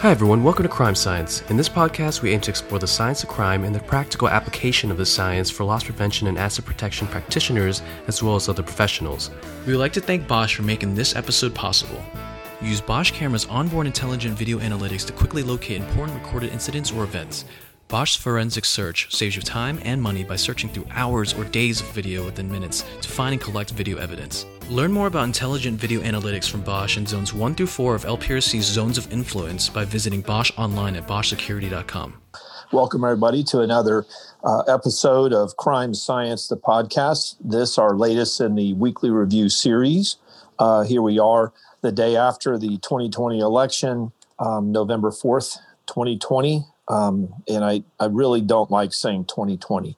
Hi, everyone. Welcome to Crime Science. In this podcast, we aim to explore the science of crime and the practical application of the science for loss prevention and asset protection practitioners, as well as other professionals. We would like to thank Bosch for making this episode possible. Use Bosch Camera's onboard intelligent video analytics to quickly locate important recorded incidents or events. Bosch's forensic search saves you time and money by searching through hours or days of video within minutes to find and collect video evidence. Learn more about intelligent video analytics from Bosch in zones 1 through 4 of LPRC's zones of influence by visiting Bosch online at boschsecurity.com. Welcome, everybody, to another uh, episode of Crime Science, the podcast. This, our latest in the weekly review series. Uh, here we are the day after the 2020 election, um, November 4th, 2020. Um, and I, I really don't like saying 2020.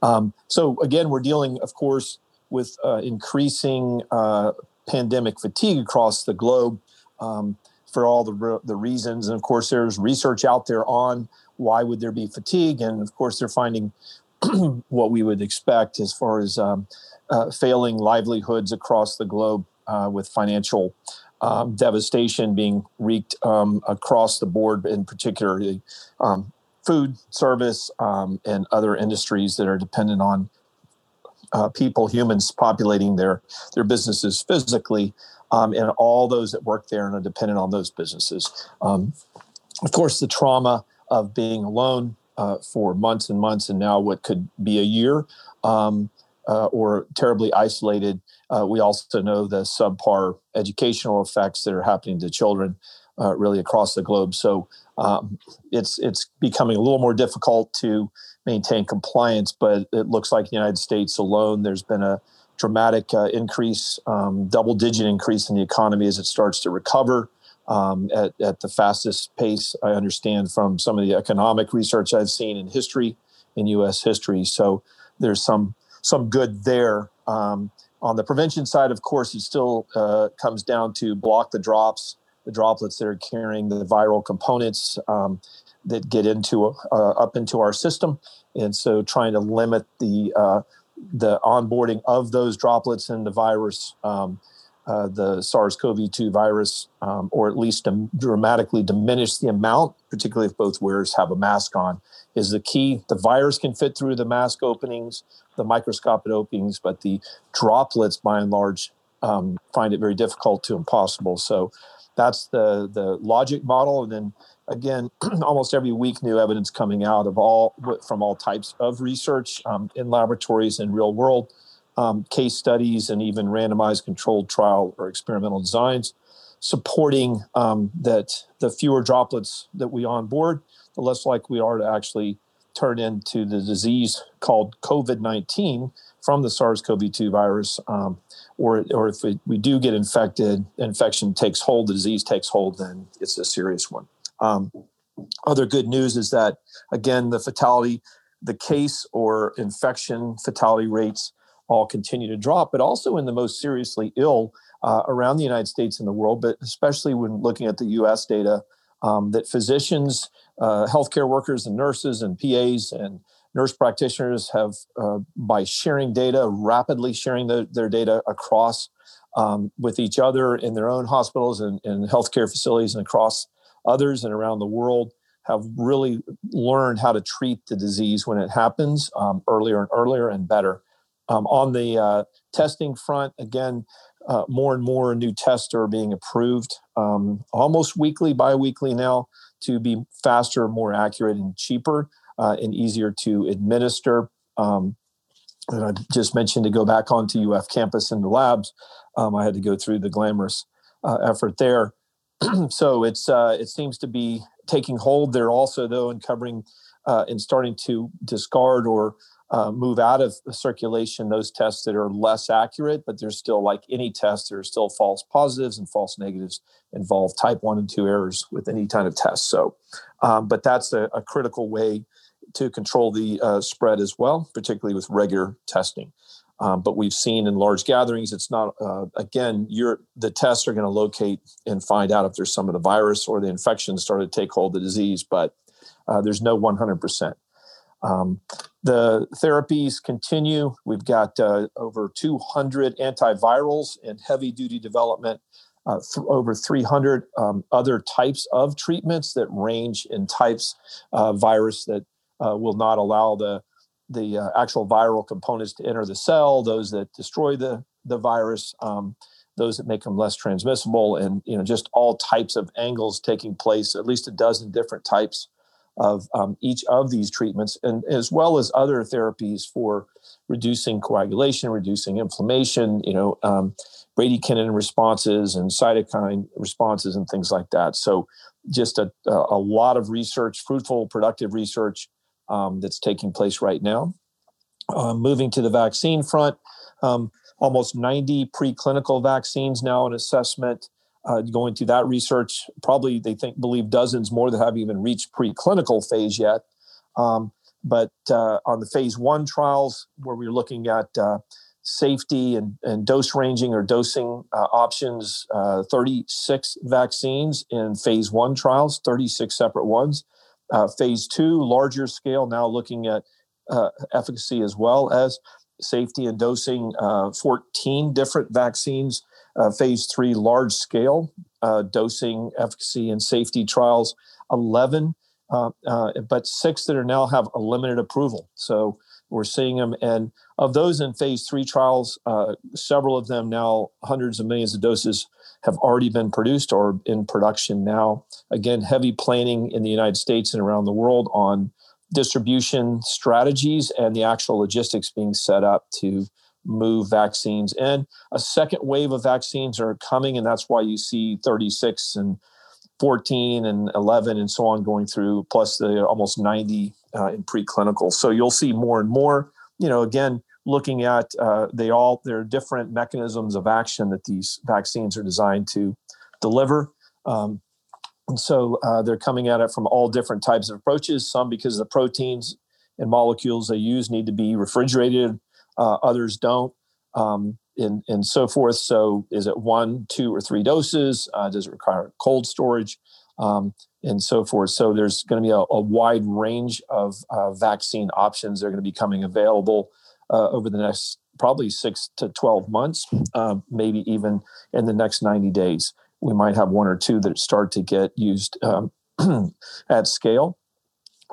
Um, so, again, we're dealing, of course, with uh, increasing uh, pandemic fatigue across the globe um, for all the, re- the reasons. And of course, there's research out there on why would there be fatigue. And of course, they're finding what we would expect as far as um, uh, failing livelihoods across the globe uh, with financial um, devastation being wreaked um, across the board, in particularly um, food service um, and other industries that are dependent on uh, people, humans populating their their businesses physically, um, and all those that work there and are dependent on those businesses. Um, of course, the trauma of being alone uh, for months and months, and now what could be a year, um, uh, or terribly isolated. Uh, we also know the subpar educational effects that are happening to children, uh, really across the globe. So um, it's it's becoming a little more difficult to maintain compliance. But it looks like the United States alone, there's been a dramatic uh, increase, um, double digit increase in the economy as it starts to recover um, at, at the fastest pace, I understand from some of the economic research I've seen in history, in U.S. history. So there's some some good there. Um, on the prevention side, of course, it still uh, comes down to block the drops, the droplets that are carrying the viral components. Um, that get into uh, up into our system, and so trying to limit the uh, the onboarding of those droplets in the virus, um, uh, the SARS-CoV-2 virus, um, or at least dramatically diminish the amount, particularly if both wearers have a mask on, is the key. The virus can fit through the mask openings, the microscopic openings, but the droplets, by and large, um, find it very difficult to impossible. So that's the the logic model, and then again, almost every week, new evidence coming out of all from all types of research um, in laboratories and real world um, case studies and even randomized controlled trial or experimental designs supporting um, that the fewer droplets that we onboard, the less likely we are to actually turn into the disease called COVID 19 from the SARS CoV 2 virus. Um, or, or if we, we do get infected, infection takes hold, the disease takes hold, then it's a serious one. Um, other good news is that, again, the fatality, the case or infection fatality rates all continue to drop, but also in the most seriously ill uh, around the United States and the world, but especially when looking at the US data, um, that physicians, uh, healthcare workers, and nurses and PAs and nurse practitioners have, uh, by sharing data, rapidly sharing the, their data across um, with each other in their own hospitals and, and healthcare facilities and across Others and around the world have really learned how to treat the disease when it happens um, earlier and earlier and better. Um, on the uh, testing front, again, uh, more and more new tests are being approved um, almost weekly, bi weekly now to be faster, more accurate, and cheaper uh, and easier to administer. Um, and I just mentioned to go back onto UF campus in the labs. Um, I had to go through the glamorous uh, effort there. so it's uh, it seems to be taking hold. They're also though uncovering uh, and starting to discard or uh, move out of circulation those tests that are less accurate, but there's still like any test, there are still false positives and false negatives involved, type one and two errors with any kind of test. So, um, but that's a, a, critical way to control the uh, spread as well, particularly with regular testing. Um, but we've seen in large gatherings, it's not, uh, again, you're, the tests are going to locate and find out if there's some of the virus or the infection started to take hold of the disease, but uh, there's no 100%. Um, the therapies continue. We've got uh, over 200 antivirals in heavy duty development uh, th- over 300 um, other types of treatments that range in types of virus that uh, will not allow the the uh, actual viral components to enter the cell, those that destroy the the virus, um, those that make them less transmissible, and you know just all types of angles taking place. At least a dozen different types of um, each of these treatments, and as well as other therapies for reducing coagulation, reducing inflammation. You know, um, bradykinin responses and cytokine responses and things like that. So, just a, a lot of research, fruitful, productive research um, that's taking place right now. Uh, moving to the vaccine front, um, almost 90 preclinical vaccines now in assessment. Uh, going through that research, probably they think believe dozens more that haven't even reached preclinical phase yet. Um, but uh, on the phase one trials, where we're looking at uh, safety and, and, dose ranging or dosing uh, options, uh, 36 vaccines in phase one trials, 36 separate ones. Uh, phase two, larger scale, now looking at uh, efficacy as well as safety and dosing, uh, 14 different vaccines. Uh, phase three, large scale uh, dosing, efficacy, and safety trials, 11, uh, but six that are now have a limited approval. So we're seeing them. And of those in phase three trials, several of them now, hundreds of millions of doses have already been produced or in production now. Again, heavy planning in the United States and around the world on distribution strategies and the actual logistics being set up to move vaccines. And a second wave of vaccines are coming, and that's why you see 36 and 14 and 11 and so on going through, plus the almost 90 uh, in preclinical. So you'll see more and more. You know, again, looking at uh, they all there are different mechanisms of action that these vaccines are designed to deliver. Um, and so uh, they're coming at it from all different types of approaches. Some because the proteins and molecules they use need to be refrigerated, uh, others don't, um, and, and so forth. So is it one, two, or three doses? Uh, does it require cold storage? Um, and so forth. So there's going to be a, a wide range of uh, vaccine options that are going to be coming available uh, over the next probably six to 12 months, uh, maybe even in the next 90 days. We might have one or two that start to get used um, at scale.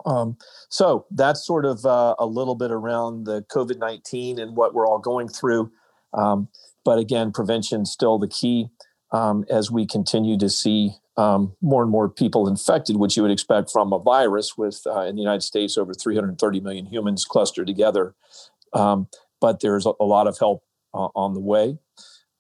Um, so that's sort of uh, a little bit around the COVID 19 and what we're all going through. Um, but again, prevention still the key um, as we continue to see um, more and more people infected, which you would expect from a virus with uh, in the United States over 330 million humans clustered together. Um, but there's a, a, lot of help uh, on the way.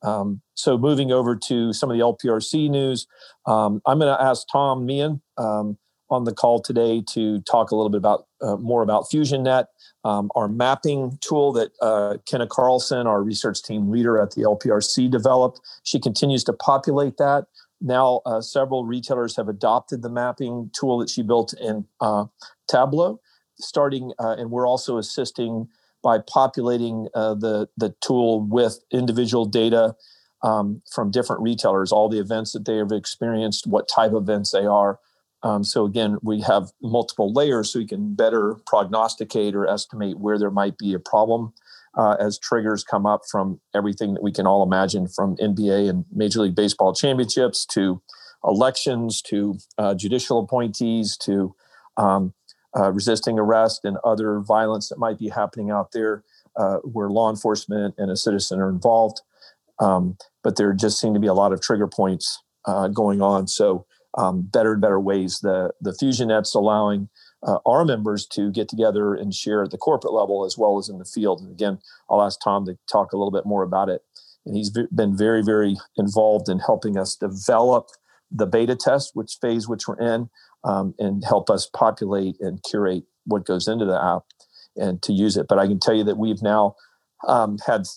Um, so moving over to some of the LPRC news, um, I'm going to ask Tom Meehan um, on the call today to talk a little bit about uh, more about FusionNet, um, our mapping tool that uh, Kenna Carlson, our research team leader at the LPRC, developed. She continues to populate that. Now, uh, several retailers have adopted the mapping tool that she built in uh, Tableau, starting, uh, and we're also assisting by populating uh, the the tool with individual data um, from different retailers, all the events that they have experienced, what type of events they are. Um, so again, we have multiple layers, so we can better prognosticate or estimate where there might be a problem uh, as triggers come up from everything that we can all imagine, from NBA and Major League Baseball championships to elections to uh, judicial appointees to um, uh, resisting arrest and other violence that might be happening out there uh, where law enforcement and a citizen are involved. Um, but there just seem to be a lot of trigger points uh, going on. So um, better and better ways. The the FusionNet's allowing uh, our members to get together and share at the corporate level as well as in the field. And again, I'll ask Tom to talk a little bit more about it. And he's been very, very involved in helping us develop the beta test, which phase which we're in, um, and help us populate and curate what goes into the app and to use it. But I can tell you that we've now um, had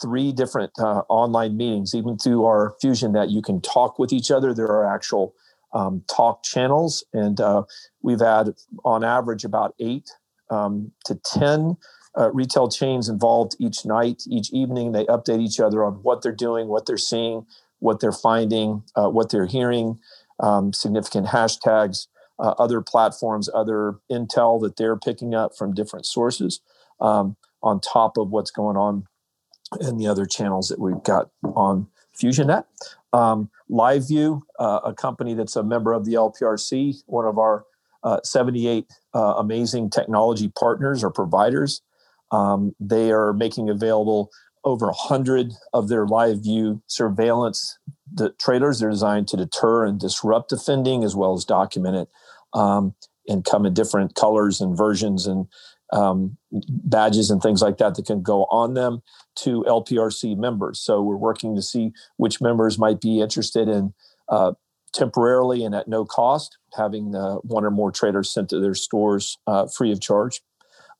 three different uh, online meetings, even through our Fusion that you can talk with each other. There are actual um, talk channels, and uh, we've had on average about eight um, to 10 uh, retail chains involved each night, each evening. They update each other on what they're doing, what they're seeing, what they're finding, uh, what they're hearing, um, significant hashtags uh, other platforms, other intel that they're picking up from different sources, um, on top of what's going on in the other channels that we've got on FusionNet. Um, LiveView, uh, a company that's a member of the LPRC, one of our uh, 78 uh, amazing technology partners or providers. Um, they are making available over 100 of their LiveView surveillance the trailers. They're designed to deter and disrupt offending as well as document it um, and come in different colors and versions and um, badges and things like that that can go on them to LPRC members. So we're working to see which members might be interested in uh, temporarily and at no cost having uh, one or more traders sent to their stores uh, free of charge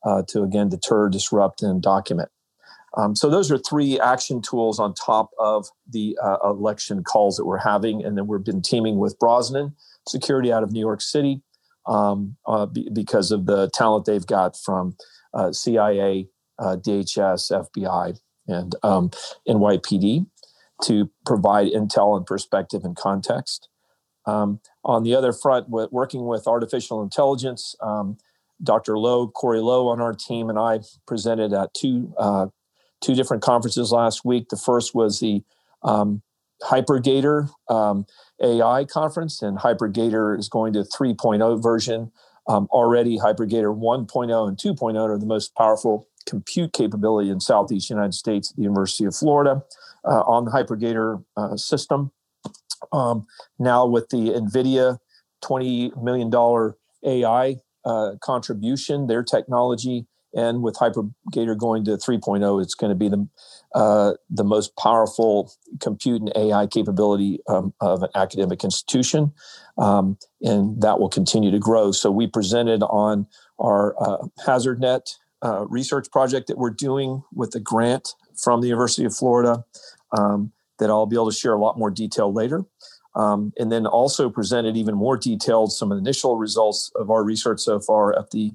uh, to again deter, disrupt, and document. Um, so those are three action tools on top of the uh, election calls that we're having, and then we've been teaming with Brosnan Security out of New York City um, uh, b- because of the talent they've got from uh, CIA, uh, DHS, FBI, and um, NYPD to provide intel and perspective and context. Um, on the other front, with working with artificial intelligence, um, Dr. Lowe, Cory Lowe on our team, and I presented at two uh, two different conferences last week. The first was the um, HyperGator um, AI conference, and HyperGator is going to 3.0 version. Um, already, HyperGator 1.0 and 2.0 are the most powerful compute capability in Southeast United States at the University of Florida uh, on the HyperGator uh, system. Um, now, with the NVIDIA $20 million AI uh, contribution, their technology and with HyperGator going to 3.0, it's going to be the uh, the most powerful compute and AI capability um, of an academic institution, um, and that will continue to grow. So we presented on our uh, HazardNet uh, research project that we're doing with a grant from the University of Florida um, that I'll be able to share a lot more detail later. Um, and then also presented even more detailed some initial results of our research so far at the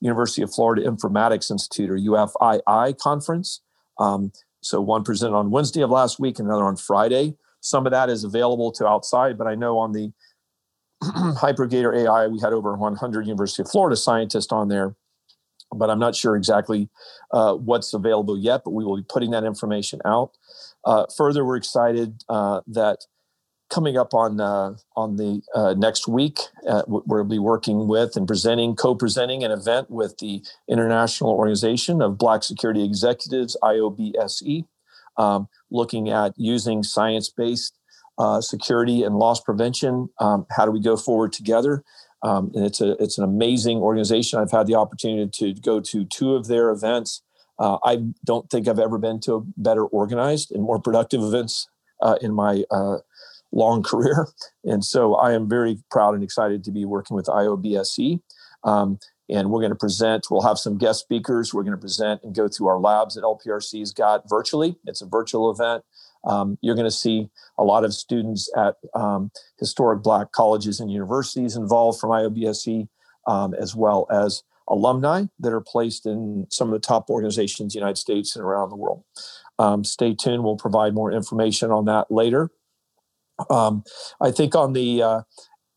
University of Florida Informatics Institute or UFII conference. Um, so one presented on Wednesday of last week, and another on Friday. Some of that is available to outside, but I know on the HyperGator AI, we had over 100 University of Florida scientists on there, but I'm not sure exactly uh, what's available yet, but we will be putting that information out. Uh, further, we're excited uh, that coming up on uh, on the uh, next week, uh, we'll be working with and presenting, co-presenting an event with the International Organization of Black Security Executives (IOBSE), um, looking at using science-based uh, security and loss prevention. Um, how do we go forward together? Um, and it's a it's an amazing organization. I've had the opportunity to go to two of their events. Uh, I don't think I've ever been to a better organized and more productive events uh, in my long career. And so I am very proud and excited to be working with IOBSE. Um, and we're going to present, we'll have some guest speakers. We're going to present and go through our labs that LPRC's got virtually. It's a virtual event. Um, you're going to see a lot of students at um, historic Black colleges and universities involved from IOBSE, um, as well as alumni that are placed in some of the top organizations in the United States and around the world. Um, stay tuned. We'll provide more information on that later. Um, I think on the uh,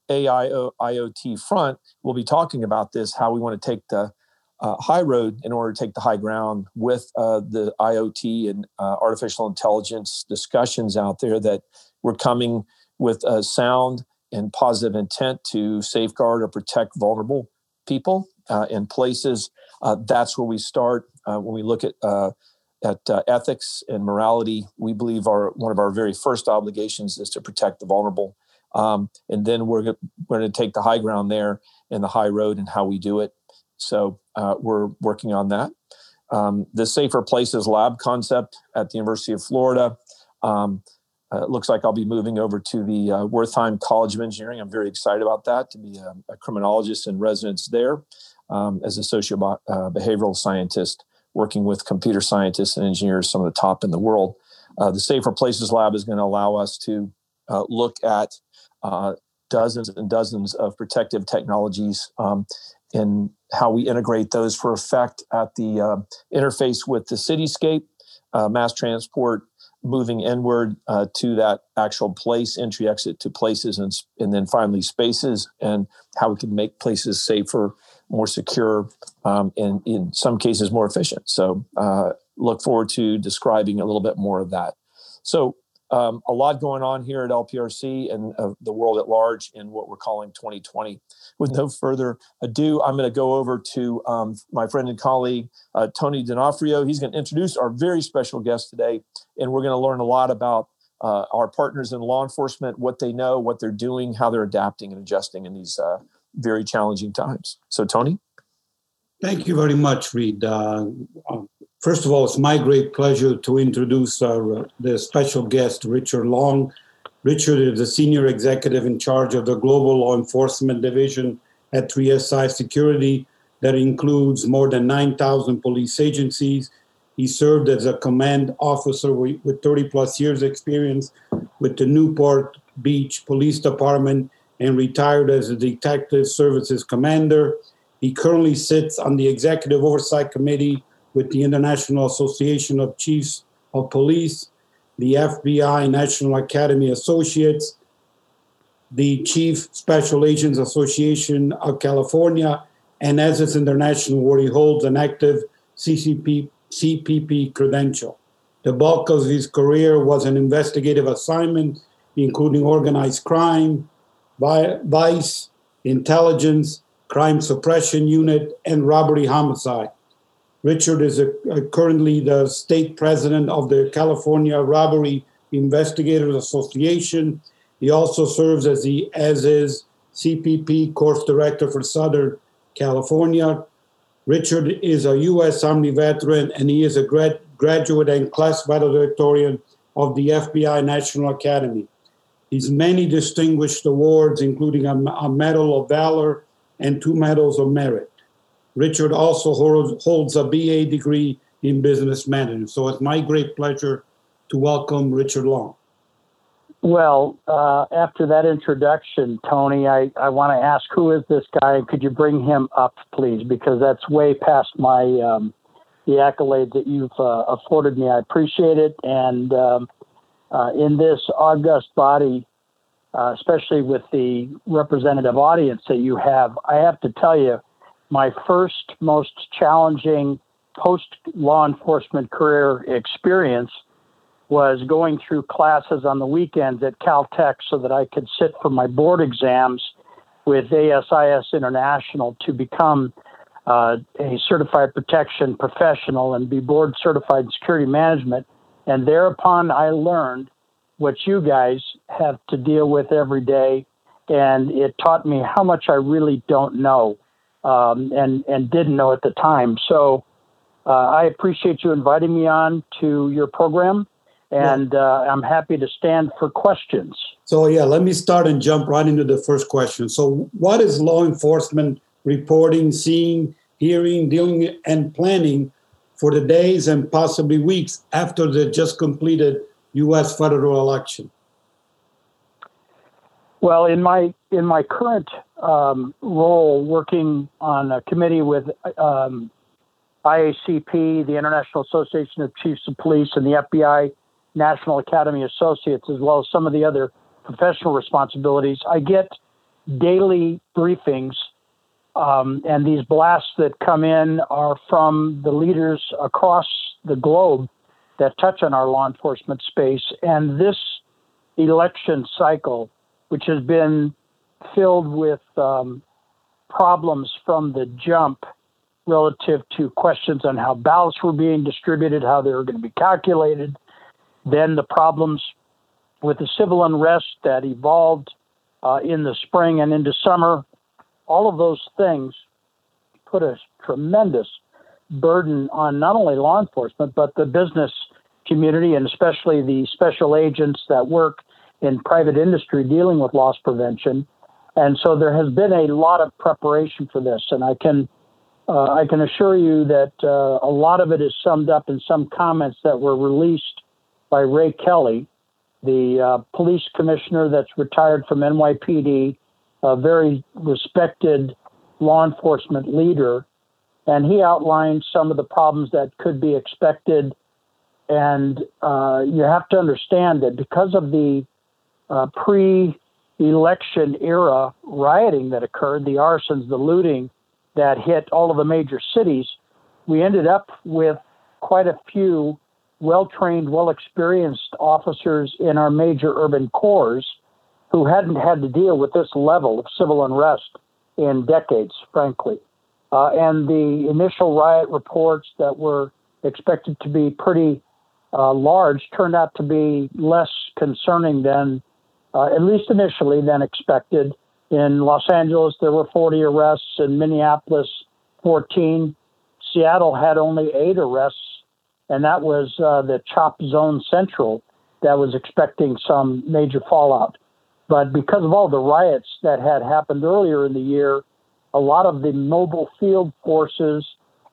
AI IoT front, we'll be talking about this how we want to take the uh, high road in order to take the high ground with uh, the IoT and uh, artificial intelligence discussions out there that we're coming with a sound and positive intent to safeguard or protect vulnerable people uh, in places. Uh, that's where we start when we look at at uh, ethics and morality, we believe our one of our very first obligations is to protect the vulnerable. Um, and then we're, we're going to take the high ground there and the high road and how we do it. So uh, we're working on that. Um, the Safer Places Lab concept at the University of Florida. Um, uh, it looks like I'll be moving over to the uh, Wertheim College of Engineering. I'm very excited about that to be a, a criminologist in residence there um, as a socio uh, behavioral scientist working with computer scientists and engineers, some of the top in the world. Uh, the Safer Places Lab is going to allow us to uh, look at uh, dozens and dozens of protective technologies um, and how we integrate those for effect at the uh, interface with the cityscape, uh, mass transport, moving inward uh, to that actual place, entry, exit to places, and, and then finally spaces, and how we can make places safer more secure, um, and in some cases more efficient. So uh, look forward to describing a little bit more of that. So Um, a lot going on here at LPRC and uh, the world at large in what we're calling 2020. With no further ado, I'm going to go over to um, my friend and colleague, uh, Tony D'Onofrio. He's going to introduce our very special guest today, and we're going to learn a lot about uh, our partners in law enforcement, what they know, what they're doing, how they're adapting and adjusting in these uh, very challenging times. So, Tony? Thank you very much, Read. Uh, um, first of all, it's my great pleasure to introduce our, uh, the special guest, Richard Long. Richard is the senior executive in charge of the Global Law Enforcement Division at 3SI Security that includes more than 9,000 police agencies. He served as a command officer with 30 plus years experience with the Newport Beach Police Department and retired as a detective services commander. He currently sits on the Executive Oversight Committee with the International Association of Chiefs of Police, the FBI National Academy Associates, the Chief Special Agents Association of California, and ASIS International, where he holds an active CCP, CPP credential. The bulk of his career was an investigative assignment, including organized crime, vice, intelligence, Crime Suppression Unit, and Robbery Homicide. Richard is a, a currently the state president of the California Robbery Investigators Association. He also serves as the as is CPP course director for Southern California. Richard is a U.S. Army veteran and he is a grad, graduate and class valedictorian of the FBI National Academy. He's many distinguished awards, including a, a Medal of Valor and two Medals of Merit. Richard also holds a BA degree in business management. So it's my great pleasure to welcome Richard Long. Well, uh, after that introduction, Tony, I, I want to ask who is this guy? Could you bring him up, please? Because that's way past my um, the accolades that you've uh, afforded me. I appreciate it. And um, uh, in this august body, uh, especially with the representative audience that you have, I have to tell you, my first most challenging post law enforcement career experience was going through classes on the weekends at Caltech so that I could sit for my board exams with ASIS International to become uh, a certified protection professional and be board certified in security management. And thereupon, I learned what you guys have to deal with every day. And it taught me how much I really don't know um, and, and didn't know at the time. So uh, I appreciate you inviting me on to your program. And uh, I'm happy to stand for questions. So, yeah, let me start and jump right into the first question. So, what is law enforcement reporting, seeing, hearing, dealing, and planning for the days and possibly weeks after the just completed U.S. federal election? Well, in my in my current um, role, working on a committee with um, IACP, the International Association of Chiefs of Police, and the FBI National Academy Associates, as well as some of the other professional responsibilities, I get daily briefings, um, and these blasts that come in are from the leaders across the globe that touch on our law enforcement space. And this election cycle, which has been filled with um, problems from the jump relative to questions on how ballots were being distributed, how they were going to be calculated, then the problems with the civil unrest that evolved uh, in the spring and into summer, all of those things put a tremendous burden on not only law enforcement, but the business community and especially the special agents that work in private industry dealing with loss prevention. And so there has been a lot of preparation for this, and I can uh, I can assure you that uh, a lot of it is summed up in some comments that were released by Ray Kelly, the uh, police commissioner that's retired from NYPD, a very respected law enforcement leader, and he outlined some of the problems that could be expected and uh, you have to understand that because of the uh, pre election era rioting that occurred, the arsons, the looting that hit all of the major cities, we ended up with quite a few well trained, well experienced officers in our major urban cores who hadn't had to deal with this level of civil unrest in decades, frankly. Uh, and the initial riot reports that were expected to be pretty uh, large turned out to be less concerning than, uh, at least initially, than expected. In Los Angeles, there were 40 arrests. In Minneapolis, 14. Seattle had only eight arrests, and that was uh, the CHOP Zone Central that was expecting some major fallout. But because of all the riots that had happened earlier in the year, a lot of the mobile field forces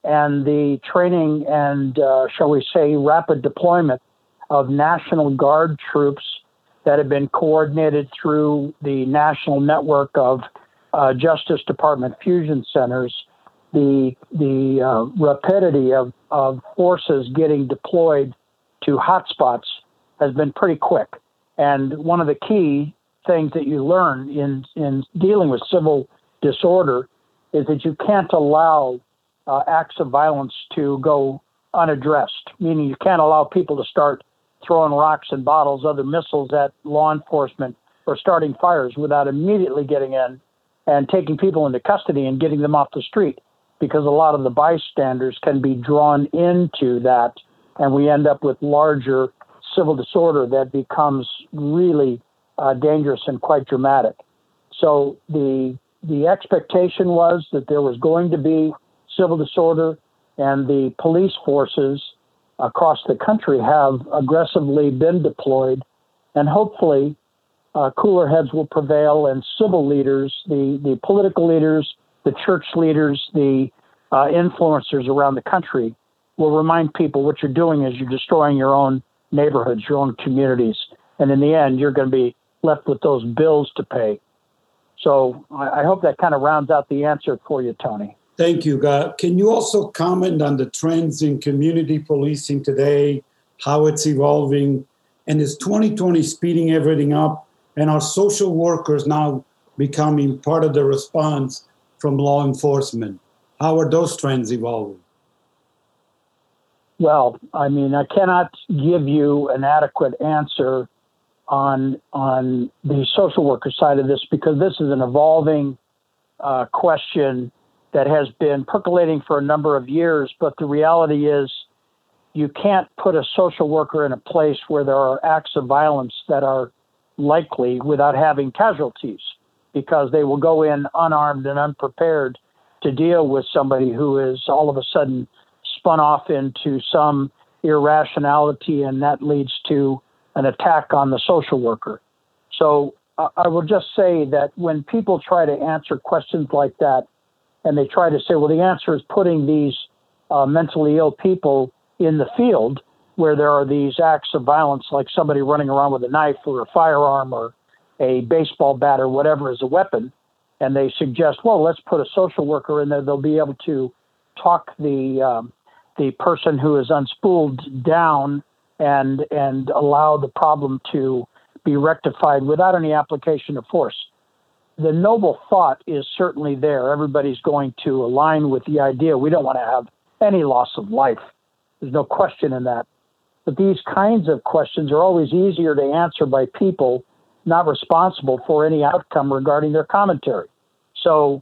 and the training and, uh, shall we say, rapid deployment of National Guard troops that have been coordinated through the national network of uh, Justice Department fusion centers, the the uh, rapidity of, of forces getting deployed to hotspots has been pretty quick. And one of the key things that you learn in in dealing with civil disorder is that you can't allow uh, acts of violence to go unaddressed, meaning you can't allow people to start throwing rocks and bottles, other missiles at law enforcement, or starting fires without immediately getting in and taking people into custody and getting them off the street because a lot of the bystanders can be drawn into that and we end up with larger civil disorder that becomes really uh, dangerous and quite dramatic. So the the expectation was that there was going to be civil disorder, and the police forces across the country have aggressively been deployed, and hopefully uh, cooler heads will prevail, and civil leaders, the the political leaders, the church leaders, the uh, influencers around the country will remind people what you're doing is you're destroying your own neighborhoods, your own communities, and in the end, you're going to be left with those bills to pay. So I, I hope that kind of rounds out the answer for you, Tony. Thank you, God. Can you also comment on the trends in community policing today, how it's evolving, and is 2020 speeding everything up? And are social workers now becoming part of the response from law enforcement? How are those trends evolving? Well, I mean, I cannot give you an adequate answer on on the social worker side of this because this is an evolving uh, question that has been percolating for a number of years. But the reality is, you can't put a social worker in a place where there are acts of violence that are likely without having casualties, because they will go in unarmed and unprepared to deal with somebody who is all of a sudden spun off into some irrationality, and that leads to an attack on the social worker. So I will just say that when people try to answer questions like that, and they try to say, well, the answer is putting these uh, mentally ill people in the field where there are these acts of violence, like somebody running around with a knife or a firearm or a baseball bat or whatever is a weapon, and they suggest, well, let's put a social worker in there. They'll be able to talk the um, the person who is unspooled down and and allow the problem to be rectified without any application of force. The noble thought is certainly there. Everybody's going to align with the idea. We don't want to have any loss of life. There's no question in that. But these kinds of questions are always easier to answer by people not responsible for any outcome regarding their commentary. So,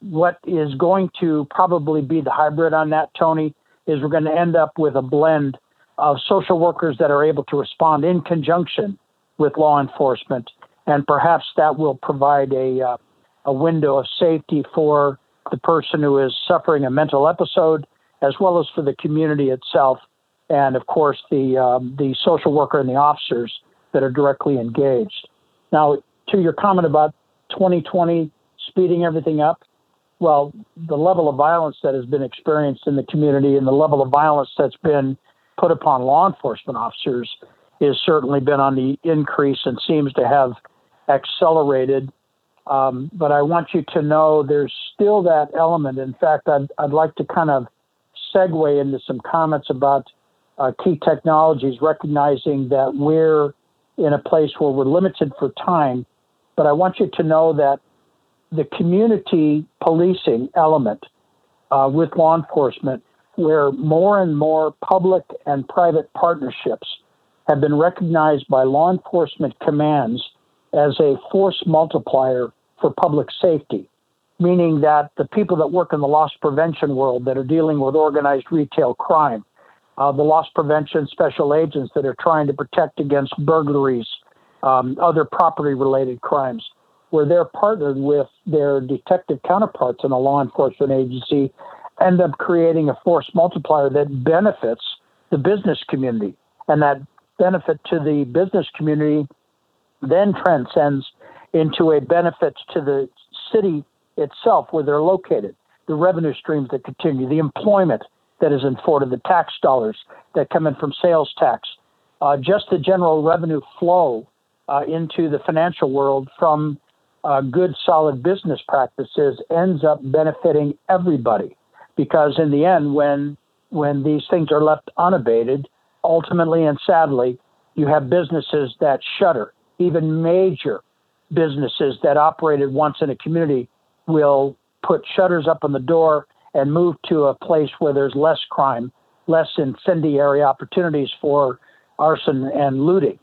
what is going to probably be the hybrid on that, Tony, is we're going to end up with a blend of social workers that are able to respond in conjunction with law enforcement, and perhaps that will provide a uh, a window of safety for the person who is suffering a mental episode, as well as for the community itself, and of course the um, the social worker and the officers that are directly engaged. Now, to your comment about 2020 speeding everything up, well, the level of violence that has been experienced in the community and the level of violence that's been put upon law enforcement officers has certainly been on the increase and seems to have accelerated. Um, but I want you to know there's still that element. In fact, I'd, I'd like to kind of segue into some comments about uh, key technologies, recognizing that we're in a place where we're limited for time. But I want you to know that the community policing element uh, with law enforcement where more and more public and private partnerships have been recognized by law enforcement commands as a force multiplier for public safety, meaning that the people that work in the loss prevention world that are dealing with organized retail crime, uh, the loss prevention special agents that are trying to protect against burglaries, um, other property related crimes, where they're partnered with their detective counterparts in a law enforcement agency, end up creating a force multiplier that benefits the business community. And that benefit to the business community then transcends into a benefit to the city itself where they're located, the revenue streams that continue, the employment that is afforded, the tax dollars that come in from sales tax, uh, just the general revenue flow uh, into the financial world from uh, good, solid business practices ends up benefiting everybody. Because in the end, when when these things are left unabated, ultimately and sadly, you have businesses that shutter. Even major businesses that operated once in a community will put shutters up on the door and move to a place where there's less crime, less incendiary opportunities for arson and looting.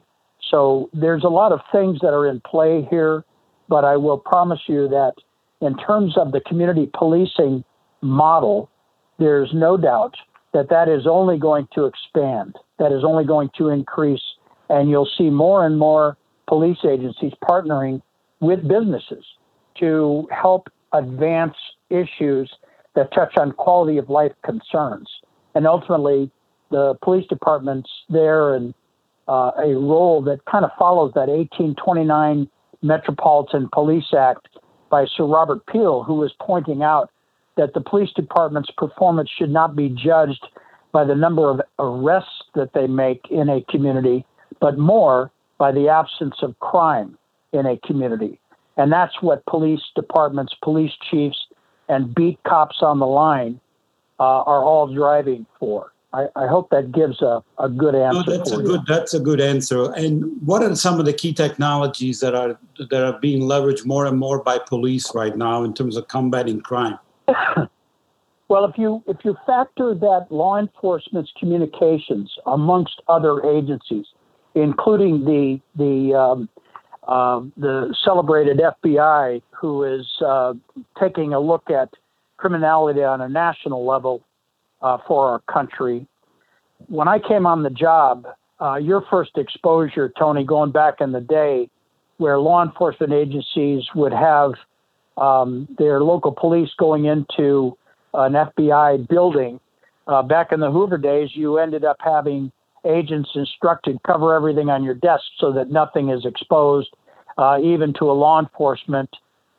So there's a lot of things that are in play here, but I will promise you that in terms of the community policing model, there's no doubt that that is only going to expand, that is only going to increase, and you'll see more and more police agencies partnering with businesses to help advance issues that touch on quality of life concerns. And ultimately, the police departments there and uh, a role that kind of follows that 1829 Metropolitan Police Act by Sir Robert Peel, who was pointing out that the police department's performance should not be judged by the number of arrests that they make in a community, but more by the absence of crime in a community. And that's what police departments, police chiefs, and beat cops on the line uh, are all driving for. I, I, hope that gives a, a good answer. No, that's a you. good that's a good answer. And what are some of the key technologies that are that are being leveraged more and more by police right now in terms of combating crime? well, if you if you factor that law enforcement's communications amongst other agencies, including the the um, uh, the celebrated FBI, who is uh, taking a look at criminality on a national level uh, for our country. When I came on the job, uh, your first exposure, Tony, going back in the day, where law enforcement agencies would have um, their local police going into an FBI building. Uh, back in the Hoover days, you ended up having agents instructed cover everything on your desk so that nothing is exposed, uh, even to a law enforcement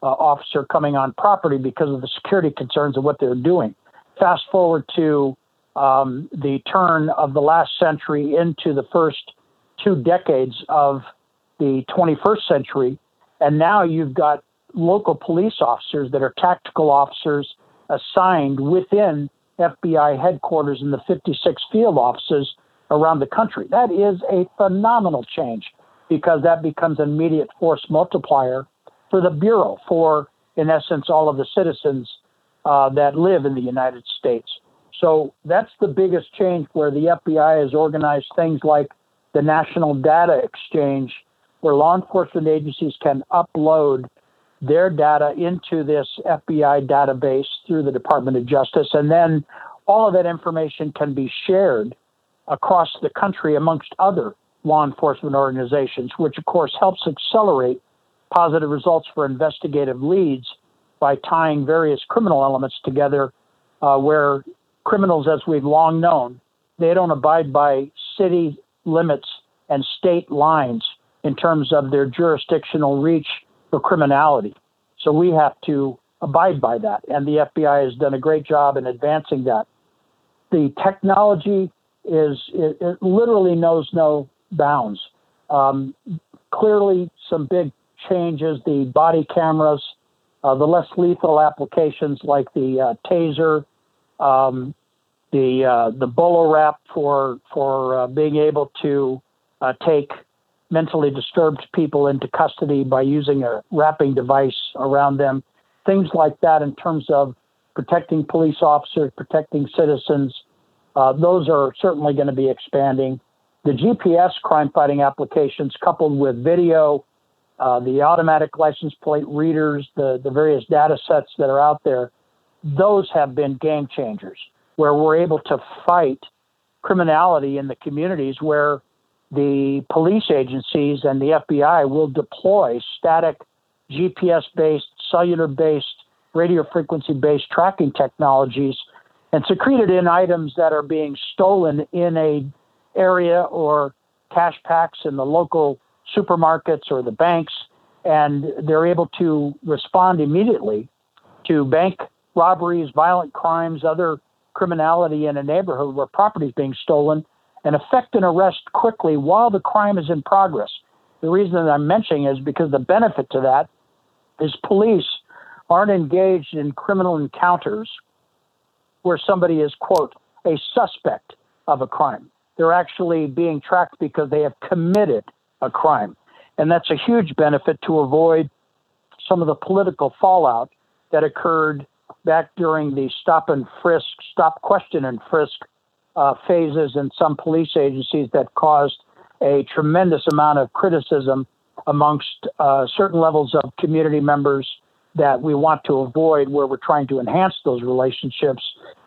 uh, officer coming on property because of the security concerns of what they're doing. Fast forward to um, the turn of the last century into the first two decades of the 21st century, and now you've got local police officers that are tactical officers assigned within FBI headquarters in the 56 field offices around the country. That is a phenomenal change because that becomes an immediate force multiplier for the Bureau, for, in essence, all of the citizens uh, that live in the United States. So that's the biggest change where the FBI has organized things like the National Data Exchange, where law enforcement agencies can upload their data into this FBI database through the Department of Justice. And then all of that information can be shared across the country amongst other law enforcement organizations, which of course helps accelerate positive results for investigative leads by tying various criminal elements together uh, where criminals, as we've long known, they don't abide by city limits and state lines in terms of their jurisdictional reach for criminality. So we have to abide by that. And the FBI has done a great job in advancing that. The technology is, it, it literally knows no bounds. Um, clearly, some big changes. The body cameras, uh, the less lethal applications like the uh, taser, um, the uh, the for for uh, being able to uh, take mentally disturbed people into custody by using a wrapping device around them, things like that in terms of protecting police officers, protecting citizens. Uh, those are certainly going to be expanding. The GPS crime fighting applications, coupled with video, uh, the automatic license plate readers, the, the various data sets that are out there, those have been game changers where we're able to fight criminality in the communities where the police agencies and the FBI will deploy static GPS based, cellular based, radio frequency based tracking technologies and secreted in items that are being stolen in a area or cash packs in the local supermarkets or the banks and they're able to respond immediately to bank robberies, violent crimes, other criminality in a neighborhood where property is being stolen and effect an arrest quickly while the crime is in progress. The reason that I'm mentioning is because the benefit to that is police aren't engaged in criminal encounters where somebody is, quote, a suspect of a crime. They're actually being tracked because they have committed a crime. And that's a huge benefit to avoid some of the political fallout that occurred back during the stop and frisk, stop, question, and frisk uh, phases in some police agencies that caused a tremendous amount of criticism amongst uh, certain levels of community members that we want to avoid where we're trying to enhance those relationships.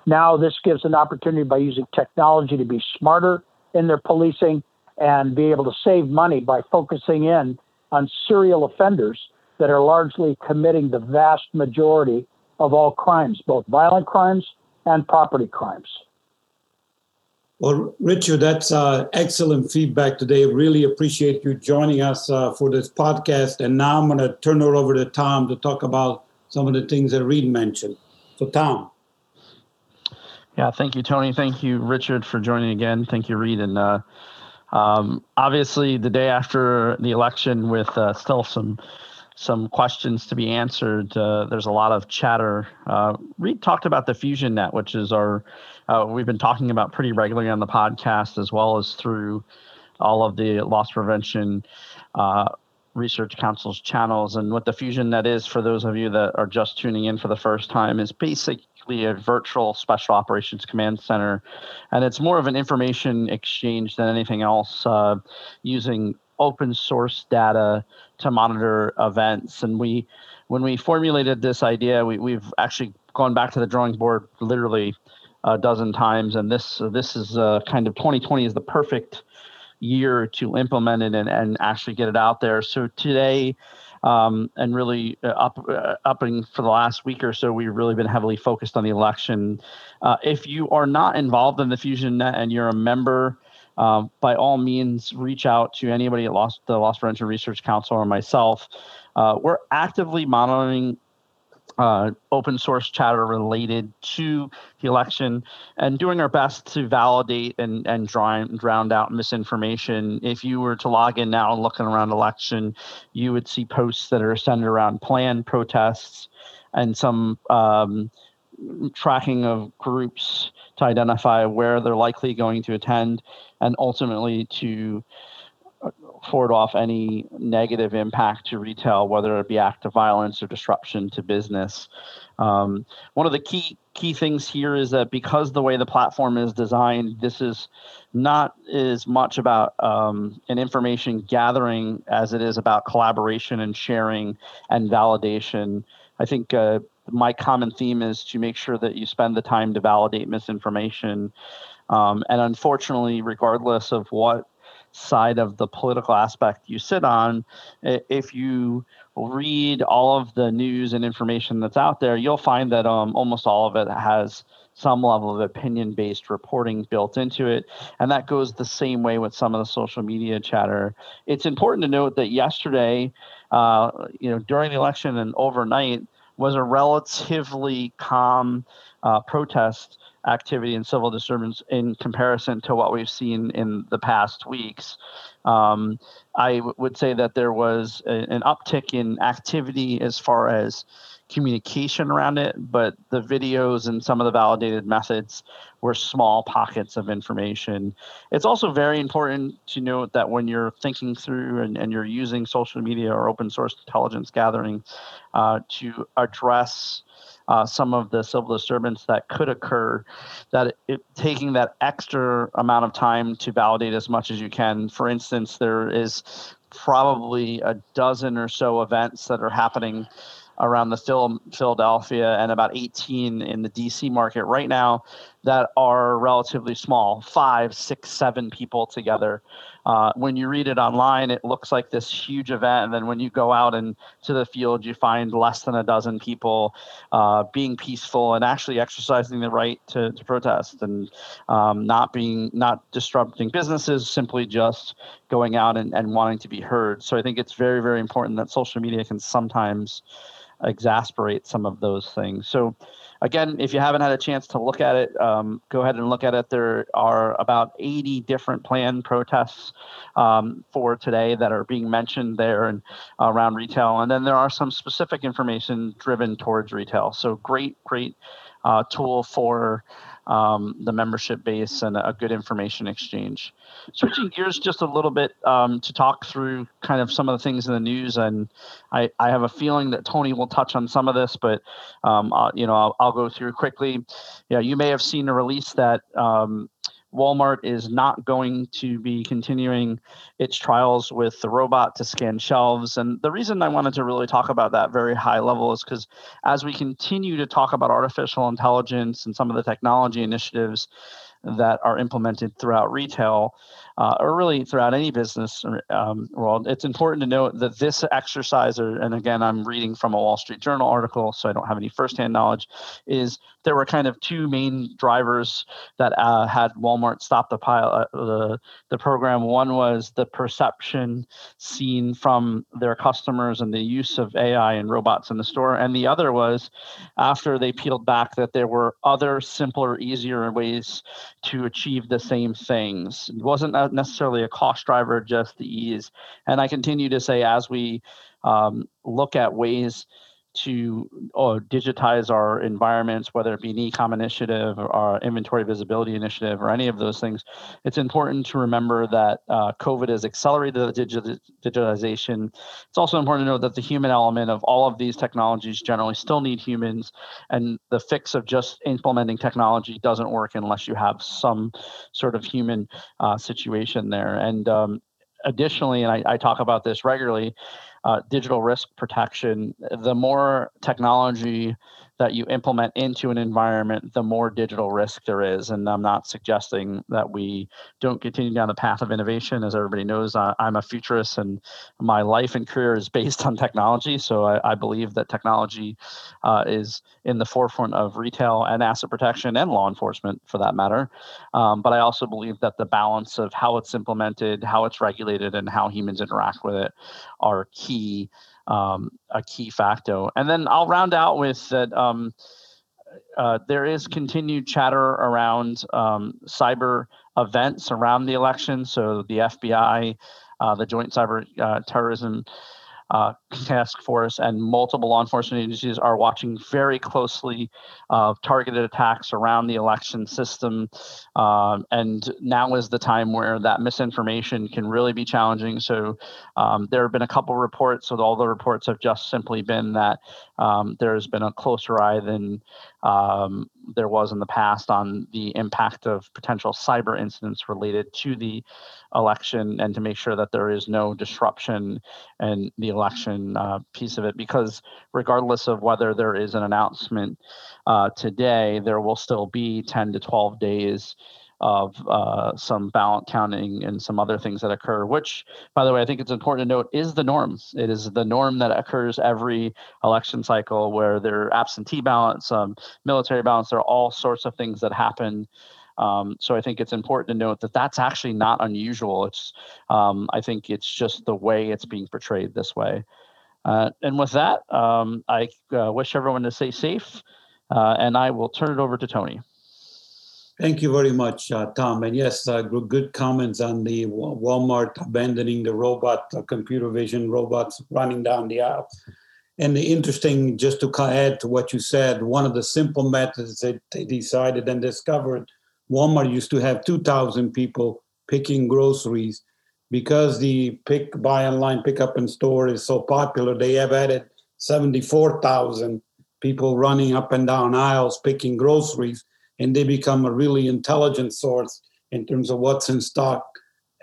Now, this gives an opportunity by using technology to be smarter in their policing and be able to save money by focusing in on serial offenders that are largely committing the vast majority of all crimes, both violent crimes and property crimes. Well, Richard, that's uh, excellent feedback today. Really appreciate you joining us uh, for this podcast. And now I'm going to turn it over to Tom to talk about some of the things that Read mentioned. So, Tom. Yeah, thank you, Tony. Thank you, Richard, for joining again. Thank you, Read. And uh, um, obviously, the day after the election, with uh, still some some questions to be answered. Uh, there's a lot of chatter. Uh, Read talked about the Fusion Net, which is our uh, we've been talking about pretty regularly on the podcast, as well as through all of the loss prevention uh, research council's channels. And what the Fusion Net is, for those of you that are just tuning in for the first time, is basically a virtual special operations command center, and it's more of an information exchange than anything else, uh, using open source data to monitor events. And we, when we formulated this idea, we, we've actually gone back to the drawing board literally a dozen times. And this this is uh, kind of 2020 is the perfect year to implement it and, and actually get it out there. So today. Um, and really uh, up uh, upping for the last week or so, we've really been heavily focused on the election. Uh, if you are not involved in the Fusion Net and you're a member, um, by all means, reach out to anybody at Loss, the Loss Prevention Research Council or myself. Uh, we're actively monitoring uh, open source chatter related to the election and doing our best to validate and, and drown, drown out misinformation. If you were to log in now and looking around election, you would see posts that are centered around planned protests and some um, tracking of groups to identify where they're likely going to attend and ultimately to forward off any negative impact to retail, whether it be act of violence or disruption to business. Um, one of the key key things here is that because the way the platform is designed, this is not as much about um, an information gathering as it is about collaboration and sharing and validation. I think uh, my common theme is to make sure that you spend the time to validate misinformation. Um, and unfortunately, regardless of what side of the political aspect you sit on, if you read all of the news and information that's out there, you'll find that um, almost all of it has some level of opinion based reporting built into it. And that goes the same way with some of the social media chatter. It's important to note that yesterday, uh, you know, during the election and overnight, was a relatively calm uh, protest activity and civil disturbance in comparison to what we've seen in the past weeks. Um, I w- would say that there was a, an uptick in activity as far as communication around it, but the videos and some of the validated methods were small pockets of information. It's also very important to note that when you're thinking through and, and you're using social media or open source intelligence gathering uh, to address uh, some of the civil disturbance that could occur, that it, it, taking that extra amount of time to validate as much as you can. For instance, there is probably a dozen or so events that are happening around the Phil- Philadelphia and about 18 in the DC market right now that are relatively small five, six, seven people together. Uh, when you read it online, it looks like this huge event. And then when you go out into the field, you find less than a dozen people uh, being peaceful and actually exercising the right to, to protest and um, not being, not disrupting businesses, simply just going out and, and wanting to be heard. So I think it's very, very important that social media can sometimes exasperate some of those things. So, again, if you haven't had a chance to look at it, um, go ahead and look at it. There are about 80 different planned protests um, for today that are being mentioned there and around retail. And then there are some specific information driven towards retail. So, great, great uh, tool for um, the membership base and a good information exchange. Switching gears just a little bit um, to talk through kind of some of the things in the news, and I, I have a feeling that Tony will touch on some of this, but um, I'll, you know I'll, I'll, go through quickly. Yeah, you may have seen a release that um, Walmart is not going to be continuing its trials with the robot to scan shelves. And the reason I wanted to really talk about that very high level is because as we continue to talk about artificial intelligence and some of the technology initiatives that are implemented throughout retail, uh, or really throughout any business um, world, it's important to note that this exercise, or, and again, I'm reading from a Wall Street Journal article, so I don't have any firsthand knowledge, is there were kind of two main drivers that uh, had Walmart stop the pilot, uh, the the program. One was the perception seen from their customers and the use of AI and robots in the store, and the other was after they peeled back that there were other simpler, easier ways to achieve the same things. It wasn't necessarily a cost driver, just the ease. And I continue to say as we um, look at ways to uh, digitize our environments, whether it be an ecom initiative or our inventory visibility initiative or any of those things, it's important to remember that uh, COVID has accelerated the digi- digitization. It's also important to note that the human element of all of these technologies generally still need humans, and the fix of just implementing technology doesn't work unless you have some sort of human uh, situation there. And um, additionally, and I, I talk about this regularly, uh, digital risk protection, the more technology that you implement into an environment, the more digital risk there is. And I'm not suggesting that we don't continue down the path of innovation. As everybody knows, I'm a futurist and my life and career is based on technology. So I, I believe that technology uh, is in the forefront of retail and asset protection and law enforcement for that matter. Um, but I also believe that the balance of how it's implemented, how it's regulated, and how humans interact with it are key um, a key factor. And then I'll round out with that um, uh, there is continued chatter around um, cyber events around the election. So the FBI, uh, the Joint Cyber uh, Terrorism uh, task force and multiple law enforcement agencies are watching very closely uh, targeted attacks around the election system. Um, and now is the time where that misinformation can really be challenging. So um, there have been a couple reports, so all the reports have just simply been that um, there's been a closer eye than um, there was in the past on the impact of potential cyber incidents related to the election and to make sure that there is no disruption in the election uh, piece of it. Because regardless of whether there is an announcement uh, today, there will still be 10 to 12 days of uh, some ballot counting and some other things that occur, which, by the way, I think it's important to note is the norm. It is the norm that occurs every election cycle where there are absentee ballots, um, military ballots, there are all sorts of things that happen. Um, so I think it's important to note that that's actually not unusual. It's, um, I think it's just the way it's being portrayed this way. Uh, and with that, um, I uh, wish everyone to stay safe, uh, and I will turn it over to Tony. Thank you very much, uh, Tom. And yes, uh, good comments on the Walmart abandoning the robot, uh, computer vision robots running down the aisle. And the interesting, just to add to what you said, one of the simple methods that they decided and discovered, Walmart used to have 2,000 people picking groceries. Because the pick buy online, pick up in store is so popular, they have added 74,000 people running up and down aisles picking groceries, and they become a really intelligent source in terms of what's in stock.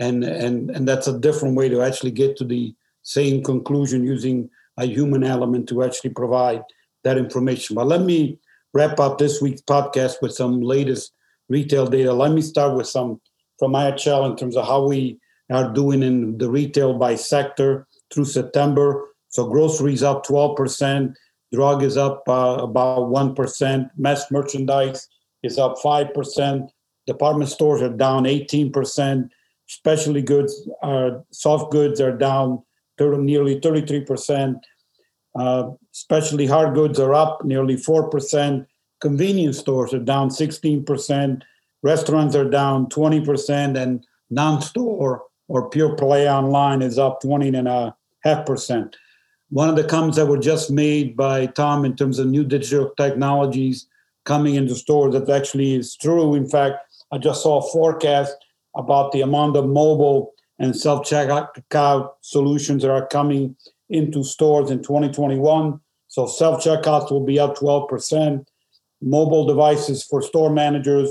And, and, and that's a different way to actually get to the same conclusion using a human element to actually provide that information. But let me wrap up this week's podcast with some latest retail data. Let me start with some from IHL in terms of how we are doing in the retail by sector through September. So groceries up 12%, drug is up uh, about 1%, mass merchandise is up 5%, department stores are down 18%, specialty goods are soft goods are down 30, nearly 33%. Uh, especially hard goods are up nearly 4%. Convenience stores are down 16%. Restaurants are down 20%. And non store or pure play online is up 20.5%. One of the comments that were just made by Tom in terms of new digital technologies coming into stores that actually is true. In fact, I just saw a forecast about the amount of mobile and self checkout solutions that are coming into stores in 2021. So self checkouts will be up 12%. Mobile devices for store managers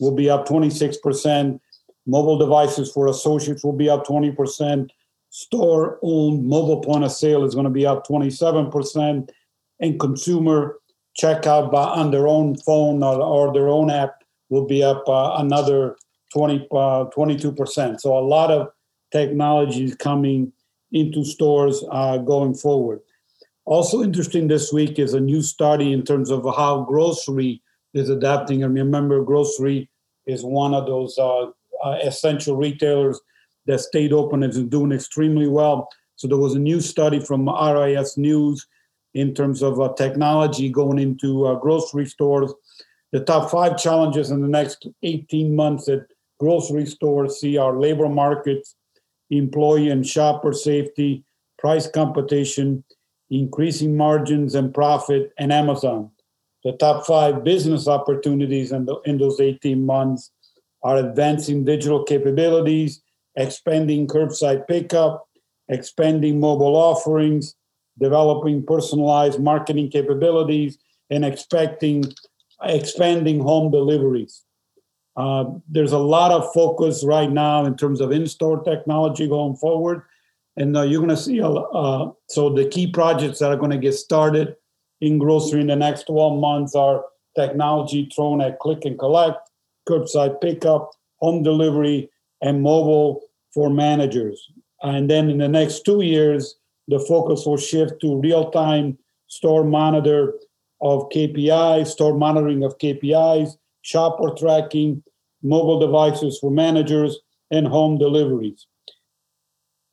will be up 26%. Mobile devices for associates will be up 20%. Store owned mobile point of sale is going to be up 27%. And consumer checkout by, on their own phone or, or their own app will be up uh, another 20, uh, 22%. So a lot of technology is coming into stores uh, going forward. Also interesting this week is a new study in terms of how grocery is adapting. And remember, grocery is one of those uh, uh, essential retailers that stayed open and is doing extremely well. So there was a new study from RIS News in terms of uh, technology going into uh, grocery stores. The top five challenges in the next 18 months that grocery stores see are labor markets, employee and shopper safety, price competition, increasing margins and profit, and Amazon. The top five business opportunities in, the, in those 18 months are advancing digital capabilities, expanding curbside pickup, expanding mobile offerings, developing personalized marketing capabilities, and expecting expanding home deliveries. Uh, there's a lot of focus right now in terms of in-store technology going forward, and uh, you're going to see uh, so the key projects that are going to get started in grocery in the next 12 months are technology thrown at click and collect, curbside pickup, home delivery, and mobile for managers. And then in the next two years, the focus will shift to real-time store monitor of KPIs, store monitoring of KPIs, shopper tracking, mobile devices for managers, and home deliveries.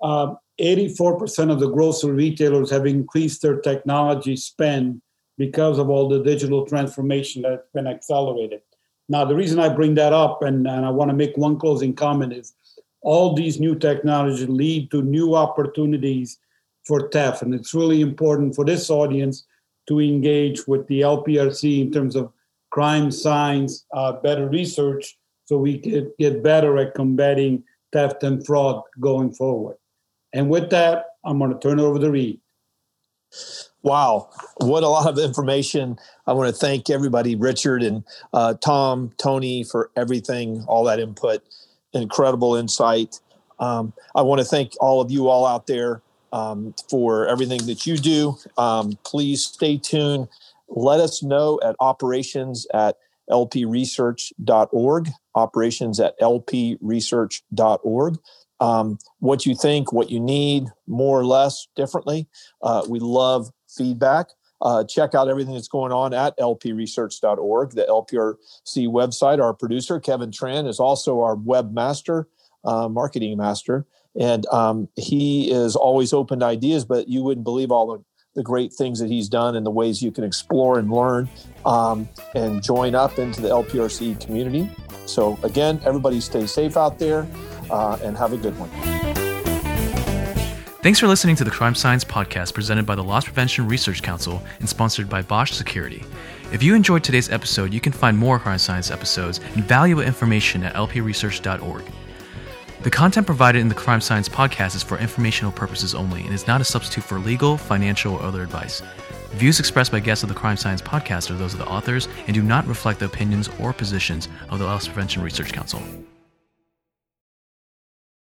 Uh, 84% of the grocery retailers have increased their technology spend because of all the digital transformation that's been accelerated. Now, the reason I bring that up, and, and I want to make one closing comment, is all these new technologies lead to new opportunities for TEF. And it's really important for this audience to engage with the LPRC in terms of crime science, uh, better research, so we can get better at combating theft and fraud going forward. And with that, I'm going to turn it over to Read. Wow, what a lot of information. I want to thank everybody, Richard and uh, Tom, Tony, for everything, all that input, incredible insight. Um, I want to thank all of you all out there um, for everything that you do. Um, please stay tuned. Let us know at operations at lpresearch.org, operations at lpresearch.org um, what you think, what you need, more or less differently. Uh, we love feedback. Uh, check out everything that's going on at lpresearch.org, the LPRC website. Our producer, Kevin Tran, is also our webmaster, uh, marketing master. And um, he is always open to ideas, but you wouldn't believe all the, the great things that he's done and the ways you can explore and learn um, and join up into the LPRC community. So, again, everybody stay safe out there uh, and have a good one. Thanks for listening to the Crime Science Podcast presented by the Loss Prevention Research Council and sponsored by Bosch Security. If you enjoyed today's episode, you can find more Crime Science episodes and valuable information at lpresearch.org. The content provided in the Crime Science Podcast is for informational purposes only and is not a substitute for legal, financial, or other advice. Views expressed by guests of the Crime Science podcast are those of the authors and do not reflect the opinions or positions of the Loss Prevention Research Council.